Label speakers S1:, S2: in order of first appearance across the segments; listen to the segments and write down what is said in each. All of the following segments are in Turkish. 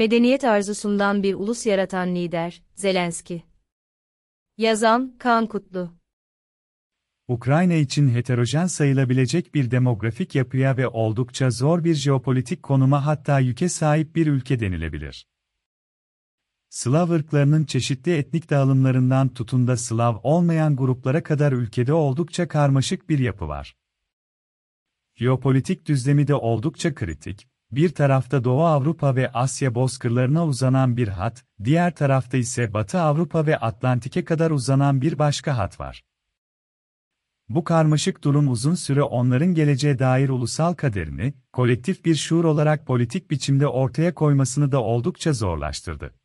S1: Medeniyet arzusundan bir ulus yaratan lider, Zelenski. Yazan, Kaan Kutlu.
S2: Ukrayna için heterojen sayılabilecek bir demografik yapıya ve oldukça zor bir jeopolitik konuma hatta yüke sahip bir ülke denilebilir. Slav ırklarının çeşitli etnik dağılımlarından tutun da Slav olmayan gruplara kadar ülkede oldukça karmaşık bir yapı var. Jeopolitik düzlemi de oldukça kritik, bir tarafta Doğu Avrupa ve Asya bozkırlarına uzanan bir hat, diğer tarafta ise Batı Avrupa ve Atlantik'e kadar uzanan bir başka hat var. Bu karmaşık durum uzun süre onların geleceğe dair ulusal kaderini, kolektif bir şuur olarak politik biçimde ortaya koymasını da oldukça zorlaştırdı.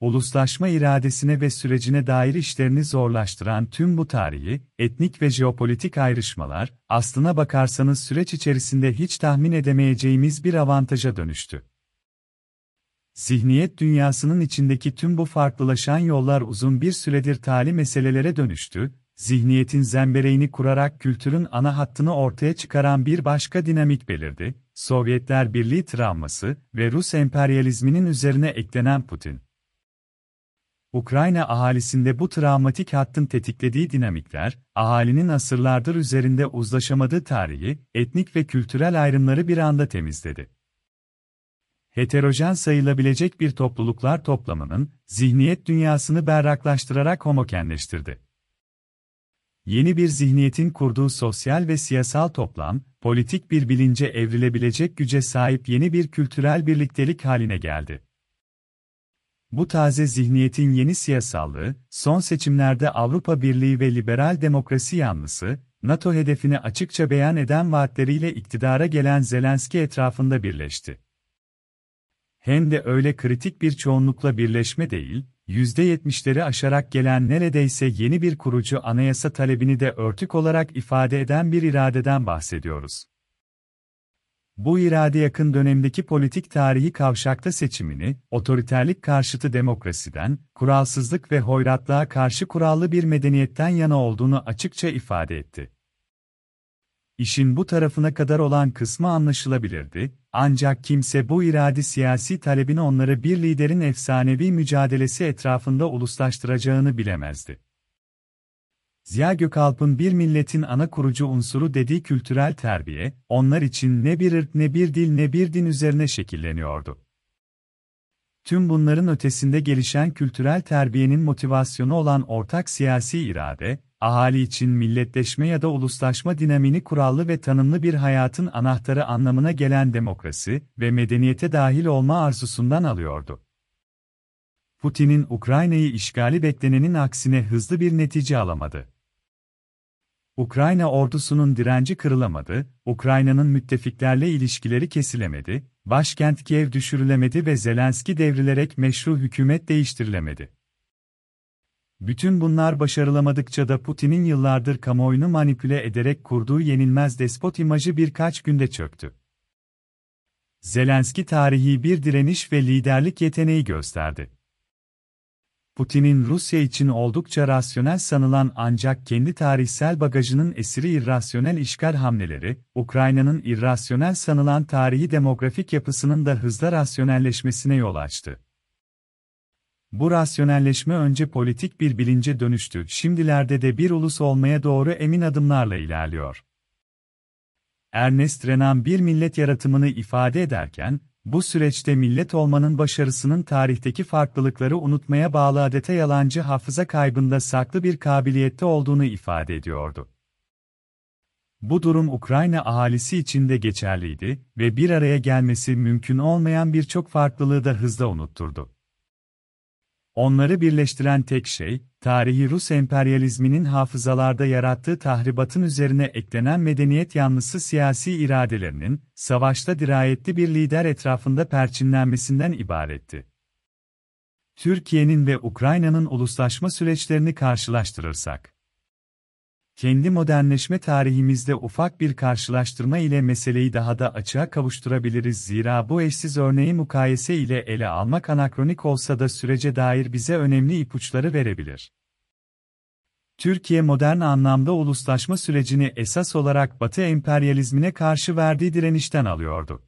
S2: Uluslaşma iradesine ve sürecine dair işlerini zorlaştıran tüm bu tarihi, etnik ve jeopolitik ayrışmalar, aslına bakarsanız süreç içerisinde hiç tahmin edemeyeceğimiz bir avantaja dönüştü. Zihniyet dünyasının içindeki tüm bu farklılaşan yollar uzun bir süredir tali meselelere dönüştü, zihniyetin zembereğini kurarak kültürün ana hattını ortaya çıkaran bir başka dinamik belirdi, Sovyetler Birliği travması ve Rus emperyalizminin üzerine eklenen Putin. Ukrayna ahalisinde bu travmatik hattın tetiklediği dinamikler, ahalinin asırlardır üzerinde uzlaşamadığı tarihi, etnik ve kültürel ayrımları bir anda temizledi. Heterojen sayılabilecek bir topluluklar toplamının, zihniyet dünyasını berraklaştırarak homokenleştirdi. Yeni bir zihniyetin kurduğu sosyal ve siyasal toplam, politik bir bilince evrilebilecek güce sahip yeni bir kültürel birliktelik haline geldi. Bu taze zihniyetin yeni siyasallığı, son seçimlerde Avrupa Birliği ve liberal demokrasi yanlısı, NATO hedefini açıkça beyan eden vaatleriyle iktidara gelen Zelenski etrafında birleşti. Hem de öyle kritik bir çoğunlukla birleşme değil, %70'leri aşarak gelen neredeyse yeni bir kurucu anayasa talebini de örtük olarak ifade eden bir iradeden bahsediyoruz. Bu irade yakın dönemdeki politik tarihi kavşakta seçimini, otoriterlik karşıtı demokrasiden, kuralsızlık ve hoyratlığa karşı kurallı bir medeniyetten yana olduğunu açıkça ifade etti. İşin bu tarafına kadar olan kısmı anlaşılabilirdi, ancak kimse bu iradi siyasi talebini onları bir liderin efsanevi mücadelesi etrafında uluslaştıracağını bilemezdi. Ziya Gökalp'ın bir milletin ana kurucu unsuru dediği kültürel terbiye, onlar için ne bir ırk ne bir dil ne bir din üzerine şekilleniyordu. Tüm bunların ötesinde gelişen kültürel terbiyenin motivasyonu olan ortak siyasi irade, ahali için milletleşme ya da uluslaşma dinamini kurallı ve tanımlı bir hayatın anahtarı anlamına gelen demokrasi ve medeniyete dahil olma arzusundan alıyordu. Putin'in Ukrayna'yı işgali beklenenin aksine hızlı bir netice alamadı. Ukrayna ordusunun direnci kırılamadı, Ukrayna'nın müttefiklerle ilişkileri kesilemedi, başkent Kiev düşürülemedi ve Zelenski devrilerek meşru hükümet değiştirilemedi. Bütün bunlar başarılamadıkça da Putin'in yıllardır kamuoyunu manipüle ederek kurduğu yenilmez despot imajı birkaç günde çöktü. Zelenski tarihi bir direniş ve liderlik yeteneği gösterdi. Putin'in Rusya için oldukça rasyonel sanılan ancak kendi tarihsel bagajının esiri irrasyonel işgal hamleleri, Ukrayna'nın irrasyonel sanılan tarihi demografik yapısının da hızla rasyonelleşmesine yol açtı. Bu rasyonelleşme önce politik bir bilince dönüştü, şimdilerde de bir ulus olmaya doğru emin adımlarla ilerliyor. Ernest Renan bir millet yaratımını ifade ederken, bu süreçte millet olmanın başarısının tarihteki farklılıkları unutmaya bağlı adete yalancı hafıza kaybında saklı bir kabiliyette olduğunu ifade ediyordu. Bu durum Ukrayna ahalisi için de geçerliydi ve bir araya gelmesi mümkün olmayan birçok farklılığı da hızla unutturdu. Onları birleştiren tek şey, tarihi Rus emperyalizminin hafızalarda yarattığı tahribatın üzerine eklenen medeniyet yanlısı siyasi iradelerinin, savaşta dirayetli bir lider etrafında perçinlenmesinden ibaretti. Türkiye'nin ve Ukrayna'nın uluslaşma süreçlerini karşılaştırırsak, kendi modernleşme tarihimizde ufak bir karşılaştırma ile meseleyi daha da açığa kavuşturabiliriz zira bu eşsiz örneği mukayese ile ele almak anakronik olsa da sürece dair bize önemli ipuçları verebilir. Türkiye modern anlamda uluslaşma sürecini esas olarak Batı emperyalizmine karşı verdiği direnişten alıyordu.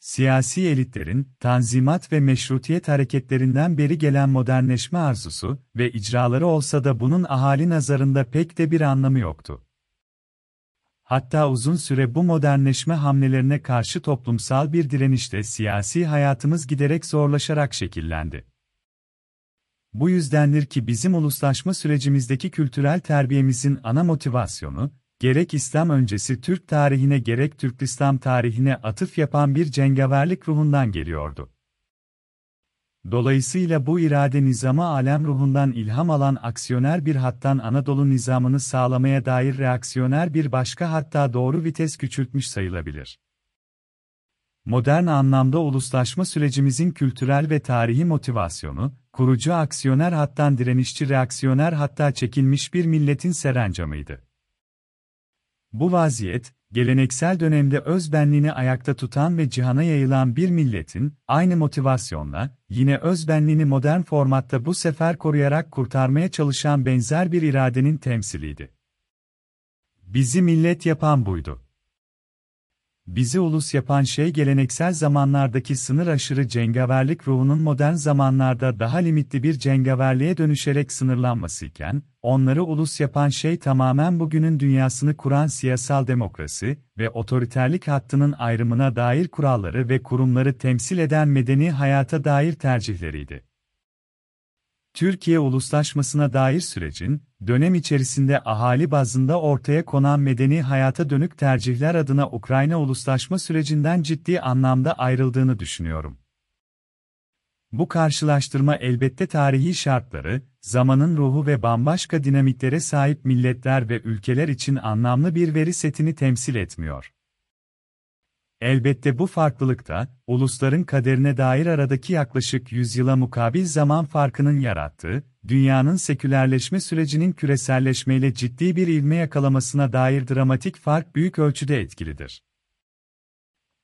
S2: Siyasi elitlerin, tanzimat ve meşrutiyet hareketlerinden beri gelen modernleşme arzusu ve icraları olsa da bunun ahali nazarında pek de bir anlamı yoktu. Hatta uzun süre bu modernleşme hamlelerine karşı toplumsal bir direnişte siyasi hayatımız giderek zorlaşarak şekillendi. Bu yüzdendir ki bizim uluslaşma sürecimizdeki kültürel terbiyemizin ana motivasyonu, gerek İslam öncesi Türk tarihine gerek Türk İslam tarihine atıf yapan bir cengaverlik ruhundan geliyordu. Dolayısıyla bu irade nizamı alem ruhundan ilham alan aksiyoner bir hattan Anadolu nizamını sağlamaya dair reaksiyoner bir başka hatta doğru vites küçültmüş sayılabilir. Modern anlamda uluslaşma sürecimizin kültürel ve tarihi motivasyonu, kurucu aksiyoner hattan direnişçi reaksiyoner hatta çekilmiş bir milletin serencamıydı. Bu vaziyet, geleneksel dönemde özbenliğini ayakta tutan ve cihana yayılan bir milletin, aynı motivasyonla, yine özbenliğini modern formatta bu sefer koruyarak kurtarmaya çalışan benzer bir iradenin temsiliydi. Bizi millet yapan buydu. Bizi ulus yapan şey geleneksel zamanlardaki sınır aşırı cengaverlik ruhunun modern zamanlarda daha limitli bir cengaverliğe dönüşerek sınırlanması iken, onları ulus yapan şey tamamen bugünün dünyasını kuran siyasal demokrasi ve otoriterlik hattının ayrımına dair kuralları ve kurumları temsil eden medeni hayata dair tercihleriydi. Türkiye uluslaşmasına dair sürecin, dönem içerisinde ahali bazında ortaya konan medeni hayata dönük tercihler adına Ukrayna uluslaşma sürecinden ciddi anlamda ayrıldığını düşünüyorum. Bu karşılaştırma elbette tarihi şartları, zamanın ruhu ve bambaşka dinamiklere sahip milletler ve ülkeler için anlamlı bir veri setini temsil etmiyor. Elbette bu farklılıkta, ulusların kaderine dair aradaki yaklaşık yüzyıla mukabil zaman farkının yarattığı, dünyanın sekülerleşme sürecinin küreselleşmeyle ciddi bir ilme yakalamasına dair dramatik fark büyük ölçüde etkilidir.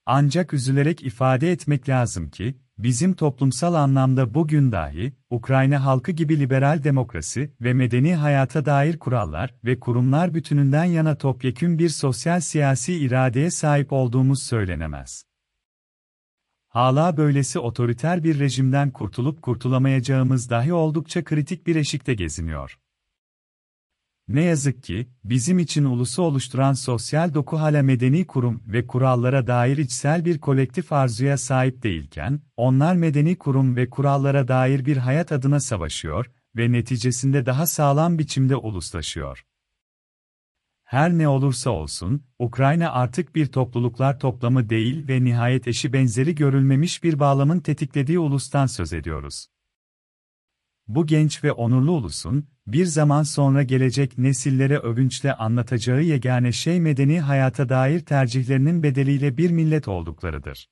S2: Ancak üzülerek ifade etmek lazım ki, bizim toplumsal anlamda bugün dahi, Ukrayna halkı gibi liberal demokrasi ve medeni hayata dair kurallar ve kurumlar bütününden yana topyekün bir sosyal siyasi iradeye sahip olduğumuz söylenemez. Hala böylesi otoriter bir rejimden kurtulup kurtulamayacağımız dahi oldukça kritik bir eşikte geziniyor. Ne yazık ki, bizim için ulusu oluşturan sosyal doku hala medeni kurum ve kurallara dair içsel bir kolektif arzuya sahip değilken, onlar medeni kurum ve kurallara dair bir hayat adına savaşıyor ve neticesinde daha sağlam biçimde uluslaşıyor. Her ne olursa olsun, Ukrayna artık bir topluluklar toplamı değil ve nihayet eşi benzeri görülmemiş bir bağlamın tetiklediği ulustan söz ediyoruz. Bu genç ve onurlu ulusun, bir zaman sonra gelecek nesillere övünçle anlatacağı yegane şey medeni hayata dair tercihlerinin bedeliyle bir millet olduklarıdır.